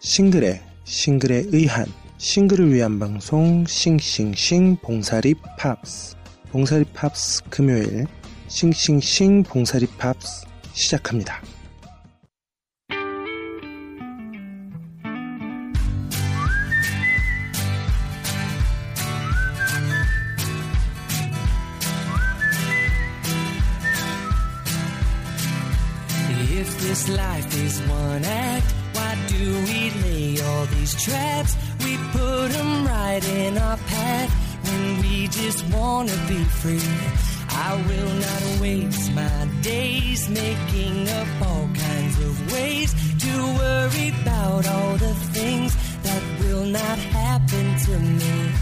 싱글의 싱글에 의한 싱글을 위한 방송 싱싱싱 봉사리 팝스 봉사리 팝스 금요일 싱싱싱 봉사리 팝스 시작합니다. Do we lay all these traps? We put them right in our path when we just wanna be free. I will not waste my days making up all kinds of ways to worry about all the things that will not happen to me.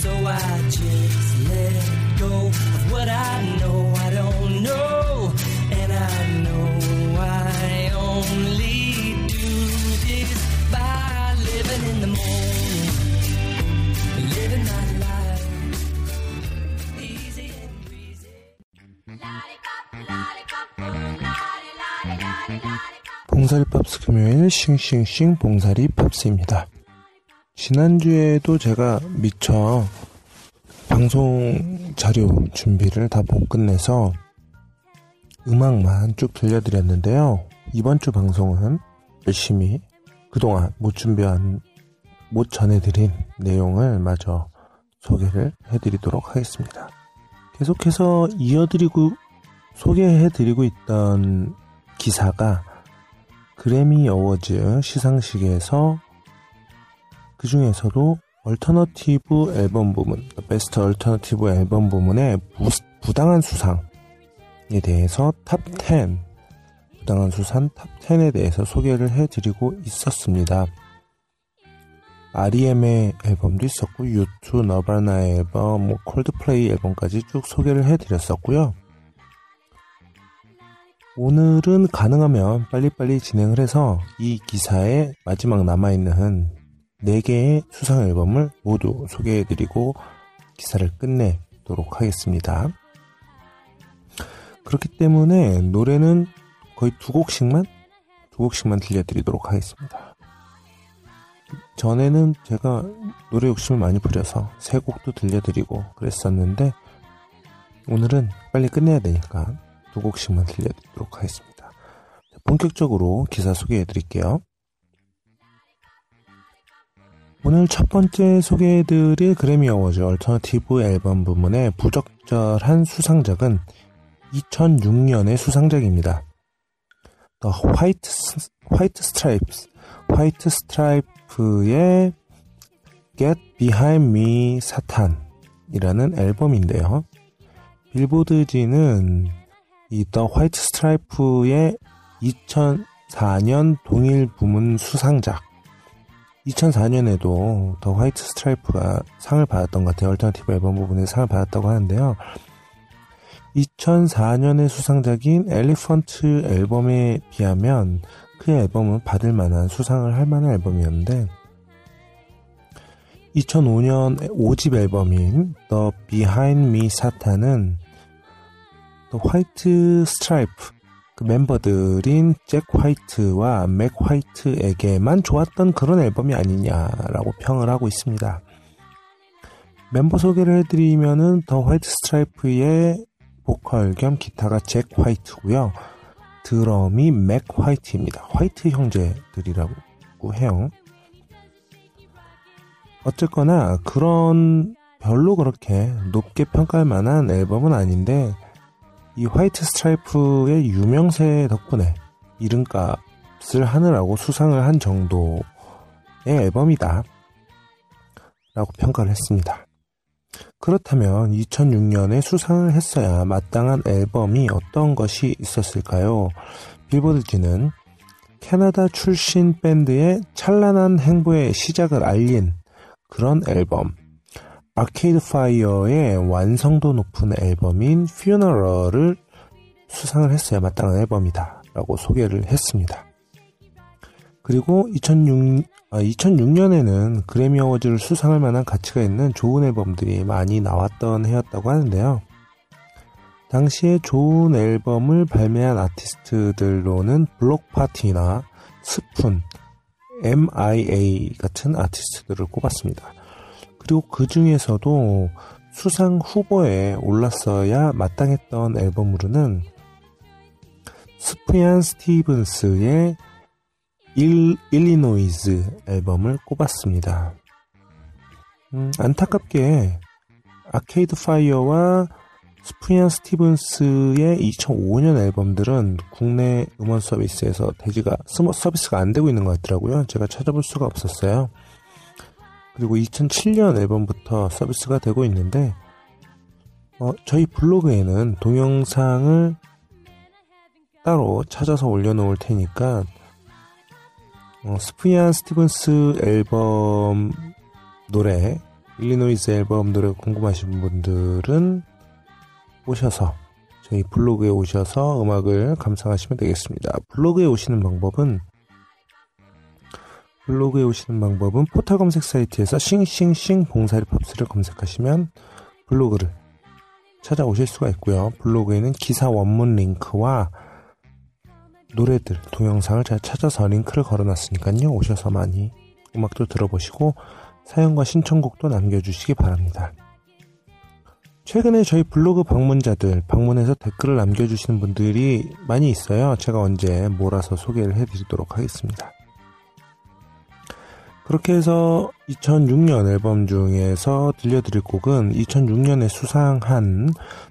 So I just let go of what I know I don't know. And I know I only 봉사리 팝스 금요일 싱싱싱 봉사리 팝스입니다. 지난주에도 제가 미처 방송 자료 준비를 다 못 끝내서 음악만 쭉 들려드렸는데요. 이번 주 방송은 열심히 그동안 못 준비한, 못 전해드린 내용을 마저 소개를 해드리도록 하겠습니다. 계속해서 이어드리고, 소개해드리고 있던 기사가 그래미 어워즈 시상식에서 그 중에서도 alternative 앨범 부문, best alternative 앨범 부문의 부, 부당한 수상에 대해서 top 10, 부당한 수상 top 10에 대해서 소개를 해드리고 있었습니다. REM의 앨범도 있었고, U2, 너바나의 앨범, 뭐 콜드플레이 앨범까지 쭉 소개를 해드렸었고요. 오늘은 가능하면 빨리빨리 진행을 해서 이 기사의 마지막 남아있는 4개의 수상 앨범을 모두 소개해드리고 기사를 끝내도록 하겠습니다. 그렇기 때문에 노래는 거의 두 곡씩만, 두 곡씩만 들려드리도록 하겠습니다. 전에는 제가 노래 욕심을 많이 부려서 세 곡도 들려드리고 그랬었는데 오늘은 빨리 끝내야 되니까 두 곡씩만 들려드리도록 하겠습니다. 본격적으로 기사 소개해 드릴게요. 오늘 첫 번째 소개해드릴 그래미 어워즈 alternative 앨범 부문의 부적절한 수상작은 2006년의 수상작입니다. The White, White White Stripe의 Get Behind Me Satan이라는 앨범인데요. 빌보드지는 이 The White Stripe의 2004년 동일 부문 수상작 2004년에도 The White Stripe가 상을 받았던 것 같아요. alternative 앨범 부분에 상을 받았다고 하는데요. 2004년의 수상작인 Elephant 앨범에 비하면 그 앨범은 받을 만한 수상을 할 만한 앨범이었는데 2005년 5집 앨범인 Get Behind Me Satan은 The White Stripe 그 멤버들인 잭 화이트와 멕 화이트에게만 좋았던 그런 앨범이 아니냐라고 평을 하고 있습니다. 멤버 소개를 해드리면은 더 화이트 스트라이프의 보컬 겸 기타가 잭 화이트고요. 드럼이 멕 화이트입니다. 화이트 형제들이라고 해요. 어쨌거나 그런 별로 그렇게 높게 평가할 만한 앨범은 아닌데 이 화이트 스트라이프의 유명세 덕분에 이름값을 하느라고 수상을 한 정도의 앨범이다. 라고 평가를 했습니다. 그렇다면 2006년에 수상을 했어야 마땅한 앨범이 어떤 것이 있었을까요? 빌보드지는 캐나다 출신 밴드의 찬란한 행보의 시작을 알린 그런 앨범. 아케이드 파이어의 완성도 높은 앨범인 Funeral을 수상을 했어야 마땅한 앨범이다. 라고 소개를 했습니다. 그리고 2006, 아, 2006년에는 그래미 어워즈를 수상할 만한 가치가 있는 좋은 앨범들이 많이 나왔던 해였다고 하는데요. 당시에 좋은 앨범을 발매한 아티스트들로는 블록파티나 스푼, MIA 같은 아티스트들을 꼽았습니다. 그리고 그 중에서도 수상 후보에 올랐어야 마땅했던 앨범으로는 스프얀 스티븐스의 일, 일리노이즈 앨범을 꼽았습니다. 음, 안타깝게 아케이드 파이어와 스프얀 스티븐스의 2005년 앨범들은 국내 음원 서비스에서 대지가 서비스가 안 되고 있는 것 같더라고요. 제가 찾아볼 수가 없었어요. 그리고 2007년 앨범부터 서비스가 되고 있는데 어, 저희 블로그에는 동영상을 따로 찾아서 올려놓을 테니까 어, 수프얀 스티븐스 앨범 노래 Illinoise 앨범 노래 궁금하신 분들은 오셔서 저희 블로그에 오셔서 음악을 감상하시면 되겠습니다. 블로그에 오시는 방법은 블로그에 오시는 방법은 포털 검색 사이트에서 싱싱싱 봉사리 팝스를 검색하시면 블로그를 찾아오실 수가 있고요. 블로그에는 기사 원문 링크와 노래들, 동영상을 잘 찾아서 링크를 걸어놨으니까요. 오셔서 많이 음악도 들어보시고 사연과 신청곡도 남겨주시기 바랍니다. 최근에 저희 블로그 방문자들, 방문해서 댓글을 남겨주시는 분들이 많이 있어요. 제가 언제 몰아서 소개를 해드리도록 하겠습니다. 그렇게 해서 2006년 앨범 중에서 들려드릴 곡은 2006년에 수상한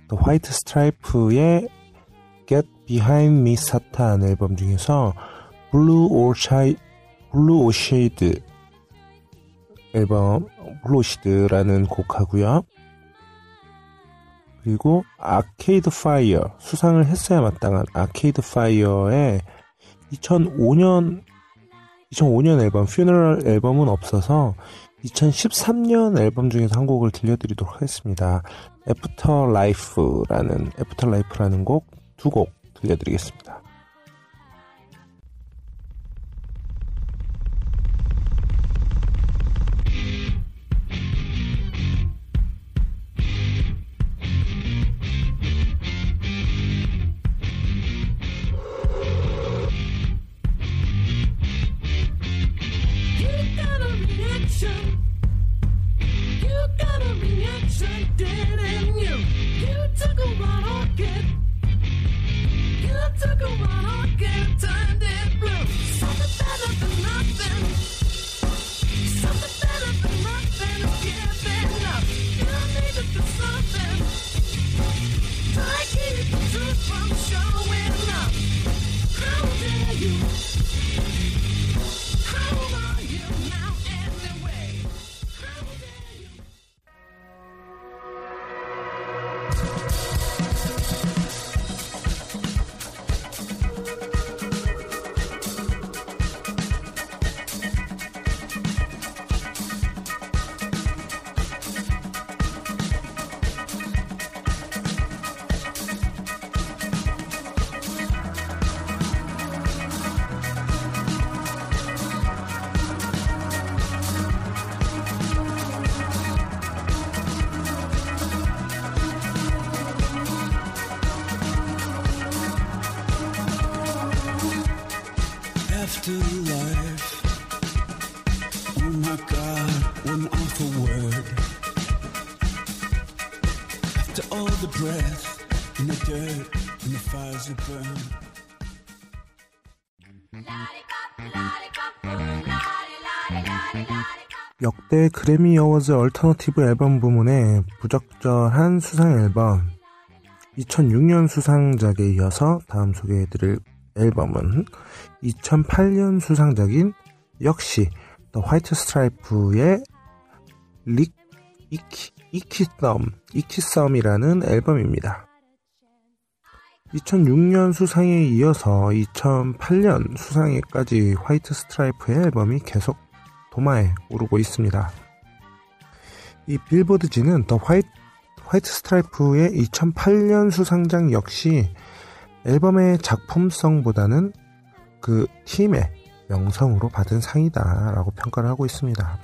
The White Stripe의 Get Behind Me Satan 앨범 중에서 Blue Orchid, Blue Orchid 앨범 Blue Orchid라는 곡하고요. 그리고 아케이드 파이어 수상을 했어야 마땅한 아케이드 파이어의 2005년 2005년 앨범 Funeral 앨범은 없어서 2013년 앨범 중에서 한 곡을 들려드리도록 하겠습니다. 애프터 라이프라는 애프터 라이프라는 곡 두 곡 들려드리겠습니다. 역대 그래미 어워즈 얼터너티브 앨범 부문의 부적절한 수상 앨범 2006년 수상작에 이어서 다음 소개해드릴 앨범은 2008년 수상작인 역시 더 화이트 스트라이프의 릭 Icky Icky Thump Icky Thump이라는 앨범입니다. 2006년 수상에 이어서 2008년 수상에까지 화이트 스트라이프의 앨범이 계속 도마에 오르고 있습니다. 이 빌보드지는 더 화이트, 화이트 스트라이프의 2008년 수상작 역시 앨범의 작품성보다는 그 팀의 명성으로 받은 상이다라고 평가를 하고 있습니다.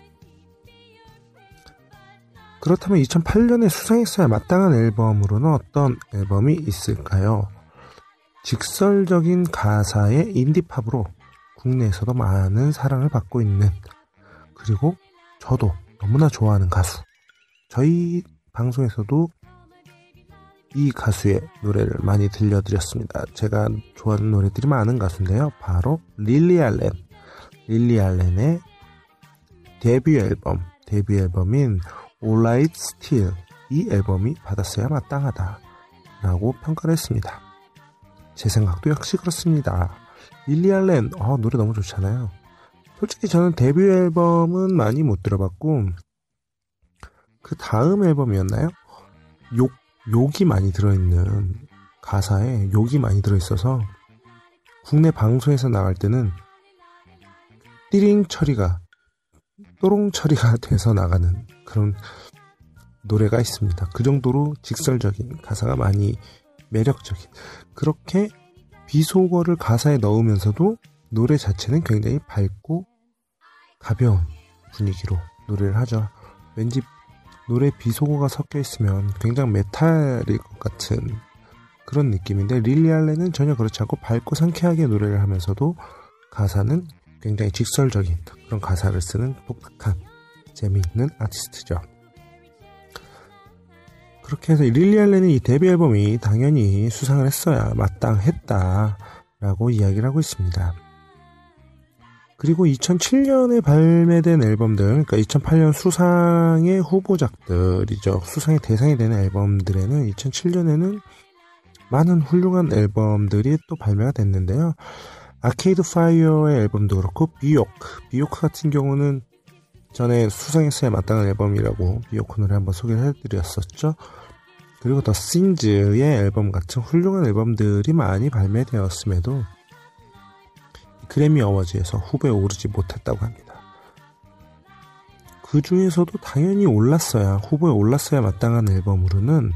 그렇다면 2008년에 수상했어야 마땅한 앨범으로는 어떤 앨범이 있을까요? 직설적인 가사의 인디팝으로 국내에서도 많은 사랑을 받고 있는 그리고 저도 너무나 좋아하는 가수 저희 방송에서도 이 가수의 노래를 많이 들려드렸습니다. 제가 좋아하는 노래들이 많은 가수인데요. 바로 릴리 알렌. 릴리 알렌의 데뷔 앨범, 데뷔 앨범인 All Right Still 이 앨범이 받았어야 마땅하다 라고 평가를 했습니다. 제 생각도 역시 그렇습니다. 릴리 알렌, 어, 노래 너무 좋잖아요. 솔직히 저는 데뷔 앨범은 많이 못 들어봤고 그 다음 앨범이었나요? 욕 욕이 많이 들어있는 가사에 욕이 많이 들어있어서 국내 방송에서 나갈 때는 띠링 처리가 또롱 처리가 돼서 나가는 그런 노래가 있습니다. 그 정도로 직설적인 가사가 많이 매력적인 그렇게 비속어를 가사에 넣으면서도 노래 자체는 굉장히 밝고 가벼운 분위기로 노래를 하죠. 왠지 노래 비속어가 섞여 있으면 굉장히 메탈일 것 같은 그런 느낌인데 릴리 알렌은 전혀 그렇지 않고 밝고 상쾌하게 노래를 하면서도 가사는 굉장히 직설적인 그런 가사를 쓰는 독특한 재미있는 아티스트죠. 그렇게 해서 릴리 알렌은 이 데뷔 앨범이 당연히 수상을 했어야 마땅했다라고 이야기를 하고 있습니다. 그리고 2007년에 발매된 앨범들, 그러니까 2008년 수상의 후보작들이죠. 수상의 대상이 되는 앨범들에는 2007년에는 많은 훌륭한 앨범들이 또 발매가 됐는데요. 아케이드 파이어의 앨범도 그렇고, 비요크. 비요크 같은 경우는 전에 수상했어야 마땅한 앨범이라고 비오크 노래 한번 소개를 해드렸었죠. 그리고 더 신즈의 앨범 같은 훌륭한 앨범들이 많이 발매되었음에도 그래미 어워즈에서 후보에 오르지 못했다고 합니다. 그 중에서도 당연히 올랐어야, 후보에 올랐어야 마땅한 앨범으로는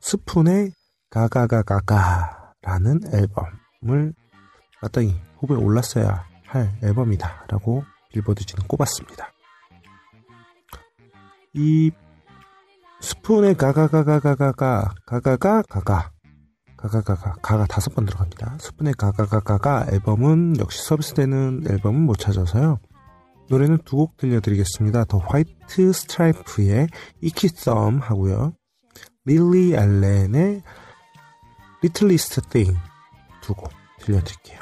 스푼의 가가가가가라는 앨범을 마땅히 후보에 올랐어야 할 앨범이다 라고 빌보드지는 꼽았습니다. 이 스푼의 가가가가가가가 가가가가가 가가가가 가가 다섯 번 들어갑니다. 스푼의 가가가가가 앨범은 역시 서비스되는 앨범은 못 찾아서요. 노래는 두 곡 들려드리겠습니다. 더 화이트 스트라이프의 Icky Thump 하고요. 릴리 알렌의 리틀리스트 띵 두 곡 들려드릴게요.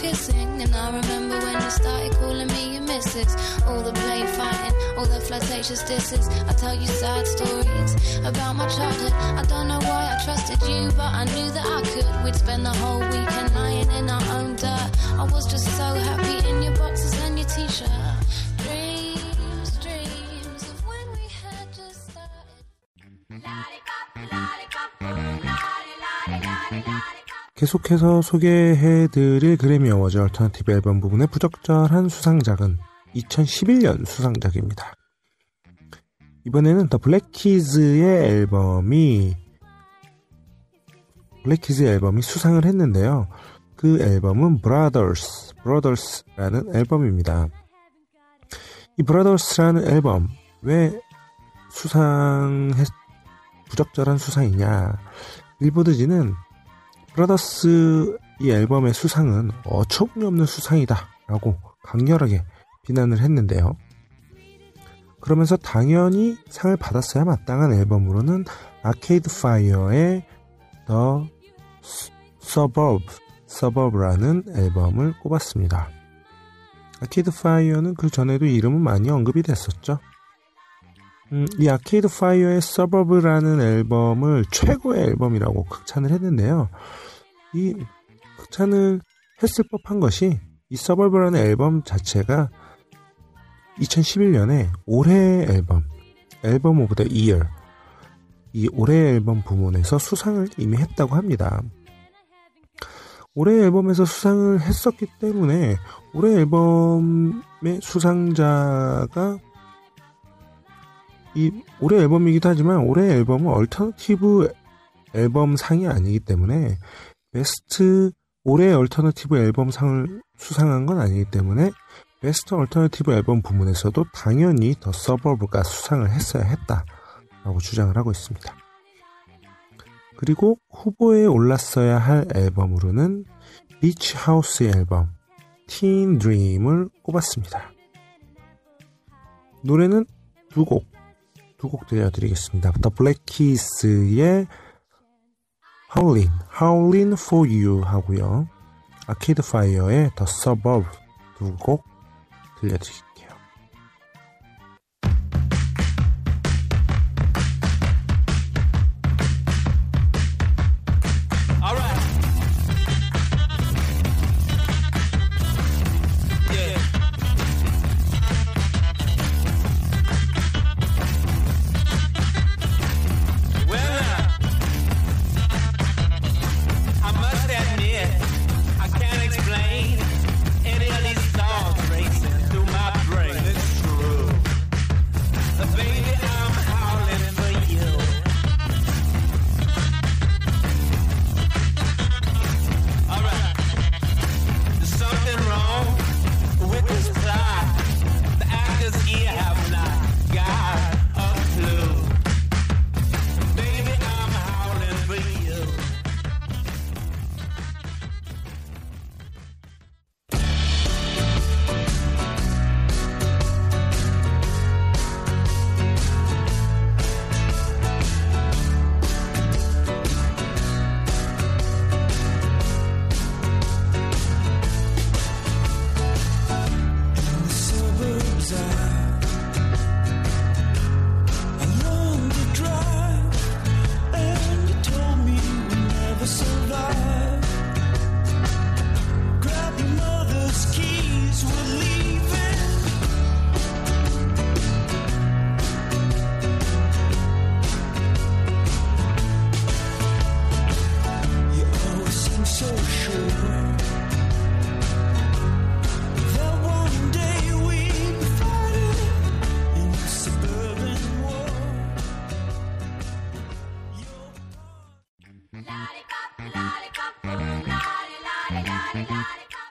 kissing. And I remember when you started calling me your missus. All the play fighting, all the flirtatious disses. I tell you sad stories about my childhood. I don't know why I trusted you, but I knew that I could. We'd spend the whole weekend lying in our own dirt. I was just so happy in your boxes and your t shirt. Dreams, dreams of when we had just started. 계속해서 소개해드릴 그래미 어워즈 얼터너티브 앨범 부분의 부적절한 수상작은 2011년 수상작입니다. 이번에는 더 블랙키즈의 앨범이 블랙키즈 앨범이 수상을 했는데요. 그 앨범은 Brothers, Brothers라는 앨범입니다. 이 Brothers라는 앨범 왜 수상했 부적절한 수상이냐? 빌보드지는 Brothers 이 앨범의 수상은 어처구니 없는 수상이다라고 강렬하게 비난을 했는데요. 그러면서 당연히 상을 받았어야 마땅한 앨범으로는 아케이드 파이어의 The Suburb, Suburb라는 앨범을 꼽았습니다. 아케이드 파이어는 그 전에도 이름은 많이 언급이 됐었죠. 음, 이 Arcade Fire의 Suburb라는 앨범을 최고의 앨범이라고 극찬을 했는데요. 이 극찬을 했을 법한 것이 이 Suburb라는 앨범 자체가 2011년에 올해 앨범, Album of the Year 이 올해 앨범 부문에서 수상을 이미 했다고 합니다. 올해 앨범에서 수상을 했었기 때문에 올해 앨범의 수상자가 이 올해 앨범이기도 하지만 올해 앨범은 alternative 앨범 상이 아니기 때문에 베스트 올해 alternative 앨범 상을 수상한 건 아니기 때문에 베스트 alternative 앨범 부문에서도 당연히 The Suburb가 수상을 했어야 했다라고 주장을 하고 있습니다. 그리고 후보에 올랐어야 할 앨범으로는 Beach House의 앨범 Teen Dream을 꼽았습니다. 노래는 두 곡, 두 곡 들려드리겠습니다. Black Keys의 Howlin, Howlin for You 하고요. 아케이드 파이어의 The Suburb 두 곡 들려드릴게요.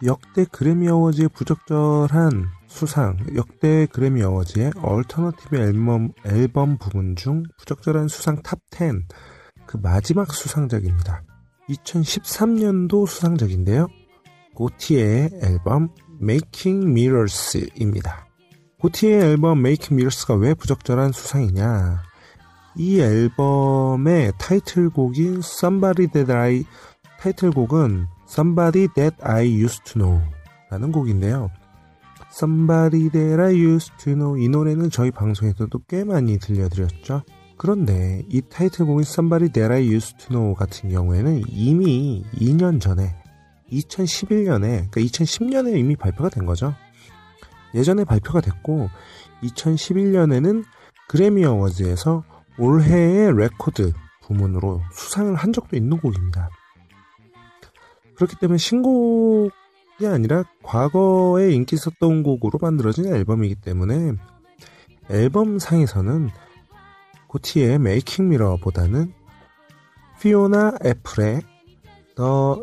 역대 그래미 어워즈의 부적절한 수상, 역대 그래미 어워즈의 alternative 앨범, 앨범 부분 중 부적절한 수상 top 10, 그 마지막 수상작입니다. 2013년도 수상작인데요. 고티의 앨범 Making Mirrors입니다. 고티의 앨범 Making Mirrors가 왜 부적절한 수상이냐? 이 앨범의 타이틀곡인 Somebody That I 타이틀곡은 Somebody That I Used to Know 라는 곡인데요. Somebody That I Used to Know 이 노래는 저희 방송에서도 꽤 많이 들려드렸죠. 그런데 이 타이틀곡인 Somebody That I Used to Know 같은 경우에는 이미 2년 전에 2011년에 그러니까 2010년에 이미 발표가 된 거죠. 예전에 발표가 됐고 2011년에는 그래미 어워즈에서 올해의 레코드 부문으로 수상을 한 적도 있는 곡입니다. 그렇기 때문에 신곡이 아니라 과거에 인기 있었던 곡으로 만들어진 앨범이기 때문에 앨범 상에서는 고티의 Making Mirror보다는 피오나 애플의 The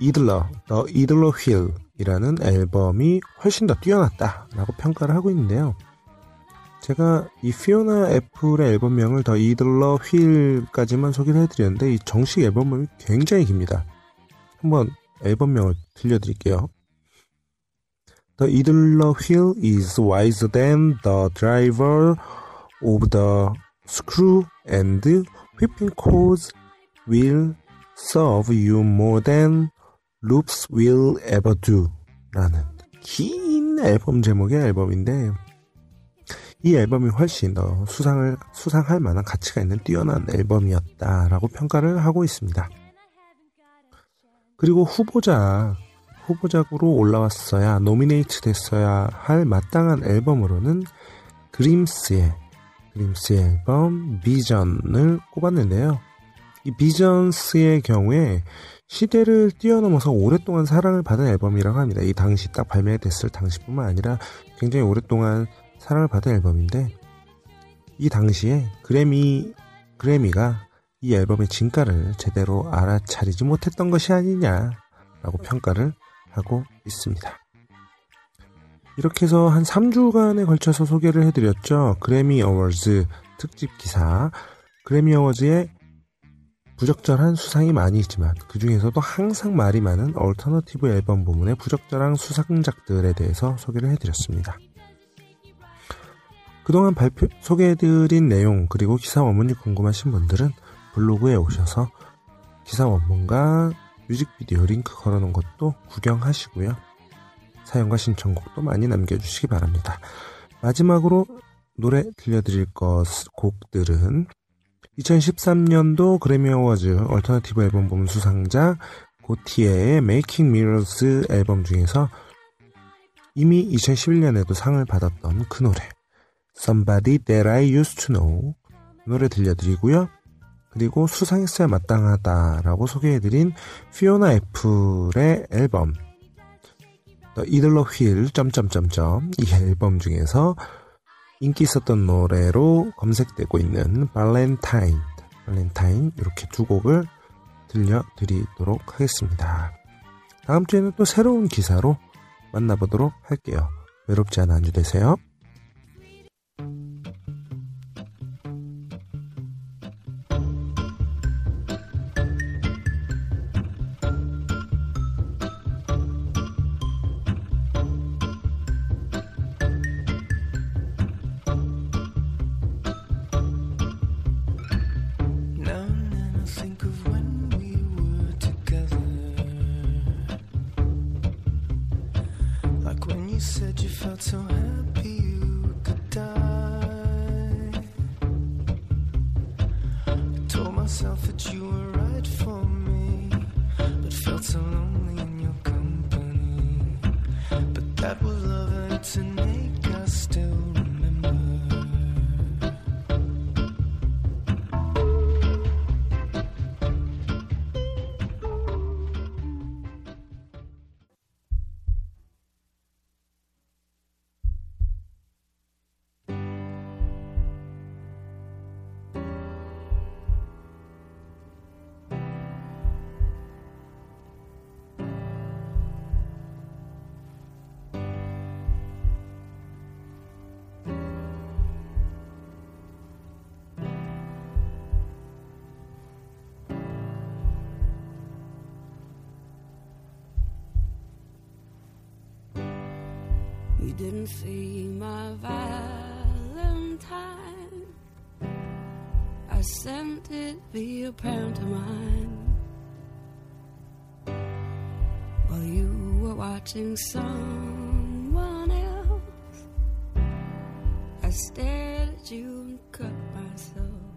Idler, The Idler Wheel이라는 앨범이 훨씬 더 뛰어났다라고 평가를 하고 있는데요. 제가 이 피오나 애플의 앨범명을 더 이들러 휠까지만 소개를 해드렸는데 이 정식 앨범명이 굉장히 깁니다. 한번 앨범명을 들려드릴게요. The idler wheel is wiser than the driver of the screw and whipping cords will serve you more than loops will ever do 라는 긴 앨범 제목의 앨범인데 이 앨범이 훨씬 더 수상을 수상할 만한 가치가 있는 뛰어난 앨범이었다라고 평가를 하고 있습니다. 그리고 후보자 후보작으로 올라왔어야 노미네이트 됐어야 할 마땅한 앨범으로는 그림스의 그림스의 앨범 비전을 꼽았는데요. 이 비전스의 경우에 시대를 뛰어넘어서 오랫동안 사랑을 받은 앨범이라고 합니다. 이 당시 딱 발매됐을 당시뿐만 아니라 굉장히 오랫동안 사랑을 받은 앨범인데 이 당시에 그래미 그래미가 이 앨범의 진가를 제대로 알아차리지 못했던 것이 아니냐라고 평가를 하고 있습니다. 이렇게 해서 한 3주간에 걸쳐서 소개를 해드렸죠. 그래미 어워즈 특집 기사. 그래미 어워즈에 부적절한 수상이 많이 있지만 그 중에서도 항상 말이 많은 alternative 앨범 부문의 부적절한 수상작들에 대해서 소개를 해드렸습니다. 그동안 발표, 소개해드린 내용 그리고 기사 원문이 궁금하신 분들은 블로그에 오셔서 기사 원문과 뮤직비디오 링크 걸어놓은 것도 구경하시고요. 사연과 신청곡도 많이 남겨주시기 바랍니다. 마지막으로 노래 들려드릴 것 곡들은 2013년도 그래미 어워즈 alternative 앨범 부문 수상자 고티에의 Making Mirrors 앨범 중에서 이미 2011년에도 상을 받았던 그 노래 Somebody That I Used To Know 노래 들려드리고요. 그리고 수상했어야 마땅하다라고 소개해드린 피오나 애플의 앨범 Idler Wheel 점점점점 이 앨범 중에서 인기 있었던 노래로 검색되고 있는 발렌타인 발렌타인 이렇게 두 곡을 들려드리도록 하겠습니다. 다음 주에는 또 새로운 기사로 만나보도록 할게요. 외롭지 않은 한 주 되세요. Myself that you were right for me, but felt so lonely in your company. But that was love and it's an didn't see my Valentine. I sent it via pantomime. While you were watching someone else, I stared at you and cut myself.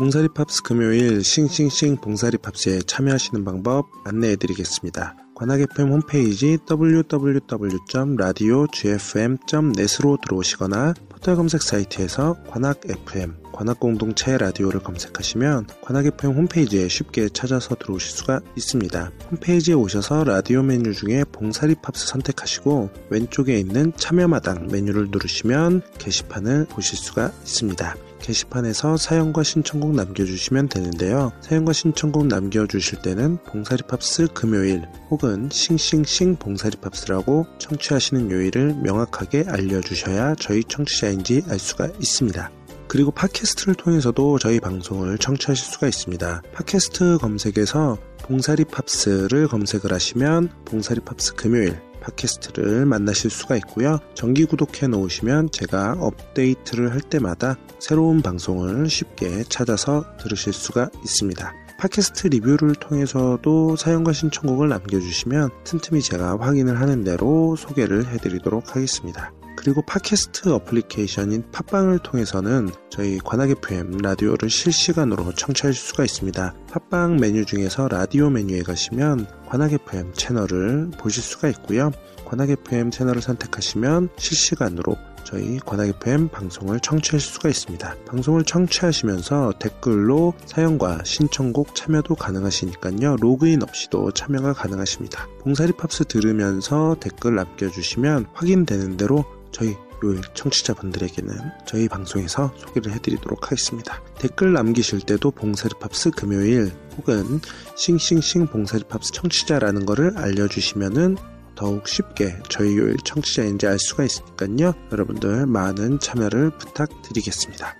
봉사리 팝스 금요일 싱싱싱 봉사리 팝스에 참여하시는 방법 안내해 드리겠습니다. 관악 FM 홈페이지 www.radiogfm.net으로 들어오시거나 포털 검색 사이트에서 관악 FM, 관악 공동체 라디오를 검색하시면 관악 FM 홈페이지에 쉽게 찾아서 들어오실 수가 있습니다. 홈페이지에 오셔서 라디오 메뉴 중에 봉사리 팝스 선택하시고 왼쪽에 있는 참여 마당 메뉴를 누르시면 게시판을 보실 수가 있습니다. 게시판에서 사연과 신청곡 남겨주시면 되는데요. 사연과 신청곡 남겨주실 때는 봉사리 팝스 금요일 혹은 싱싱싱 봉사리 팝스라고 청취하시는 요일을 명확하게 알려주셔야 저희 청취자인지 알 수가 있습니다. 그리고 팟캐스트를 통해서도 저희 방송을 청취하실 수가 있습니다. 팟캐스트 검색에서 봉사리 팝스를 검색을 하시면 봉사리 팝스 금요일 팟캐스트를 만나실 수가 있고요. 정기 구독해 놓으시면 제가 업데이트를 할 때마다 새로운 방송을 쉽게 찾아서 들으실 수가 있습니다. 팟캐스트 리뷰를 통해서도 사연과 신청곡을 남겨주시면 틈틈이 제가 확인을 하는 대로 소개를 해드리도록 하겠습니다. 그리고 팟캐스트 어플리케이션인 팟빵을 통해서는 저희 관악 FM 라디오를 실시간으로 청취할 수가 있습니다. 팟빵 메뉴 중에서 라디오 메뉴에 가시면 관악 FM 채널을 보실 수가 있고요. 관악 FM 채널을 선택하시면 실시간으로 저희 관악 FM 방송을 청취할 수가 있습니다. 방송을 청취하시면서 댓글로 사연과 신청곡 참여도 가능하시니까요. 로그인 없이도 참여가 가능하십니다. 봉사리 팝스 들으면서 댓글 남겨주시면 확인되는 대로 저희 요일 청취자분들에게는 저희 방송에서 소개를 해드리도록 하겠습니다. 댓글 남기실 때도 봉사리 팝스 금요일 혹은 싱싱싱 봉사리 팝스 청취자라는 것을 알려주시면은 더욱 쉽게 저희 요일 청취자인지 알 수가 있으니까요. 여러분들 많은 참여를 부탁드리겠습니다.